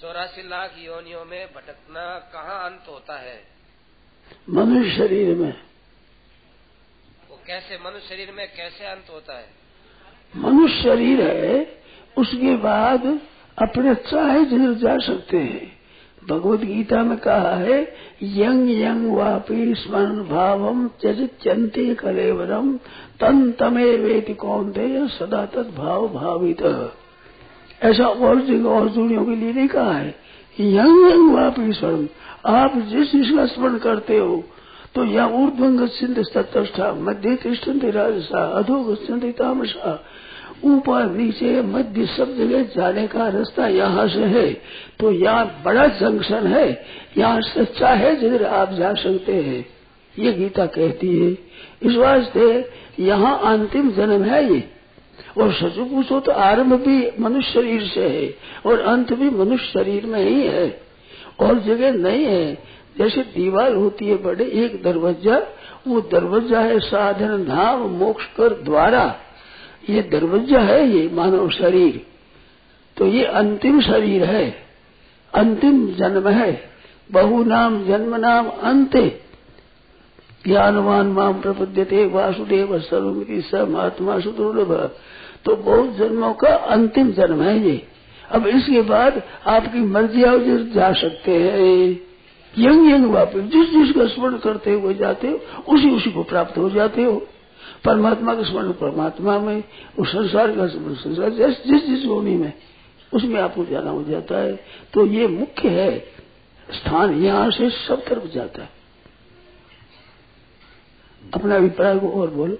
चौरासी लाख योनियों में भटकना कहाँ अंत होता है? मनुष्य शरीर में। वो कैसे मनुष्य शरीर में कैसे अंत होता है? मनुष्य शरीर है उसके बाद अपने चाहे जिधर जा सकते हैं। भगवत गीता में कहा है यंग यंग वापी स्मरण भावम त्यजत्यंते कलेवरम तन तमे वेति कौन दे सदा तद भाव भावित ऐसा और जगह और दूरियों के लिए नहीं कहा है यंग यंग वापी स्मरण आप जिस जिसका स्मरण करते हो तो या ऊर्ध्वंग सिंध तत्ष्ठा मध्य तिष्ठन राजसा गच्छन्ति तामसा, ऊपर नीचे मध्य सब जगह जाने का रास्ता यहाँ से है। तो यहाँ बड़ा जंक्शन है। यहाँ सच्चा है जिधर आप जा सकते हैं। ये गीता कहती है, इस वास्ते यहाँ अंतिम जन्म है ये। और सच पूछो तो आरंभ भी मनुष्य शरीर से है और अंत भी मनुष्य शरीर में ही है। और जगह नहीं है। जैसे दीवार होती है बड़े, एक दरवाज़ा, वो दरवाज़ा है साधन धाम मोक्ष कर द्वारा। ये दरवाज़ा है ये मानव शरीर। तो ये अंतिम शरीर है। अंतिम जन्म है। बहु नाम जन्म नाम अंत। ज्ञानवान माम प्रपद्यते वासुदेव सर्वमिति स महात्मा सुदुर्लभ तो बहुत जन्मों का अंतिम जन्म है ये। अब इसके बाद आपकी मर्ज़ी आओ जा सकते हैं। यंग यंग वापिस, जिस जिसका स्मरण करते हुए जाते हो, उसी उसी को प्राप्त हो जाते हो। परमात्मा का स्मरण परमात्मा में, उस संसार का स्मरण संसार, जिस जिस जिस भूमि में, उसमें आपको जाना हो जाता है। तो ये मुख्य है, स्थान यहाँ से सब तरफ़ जाता है। अपना अभिप्राय को और बोलो।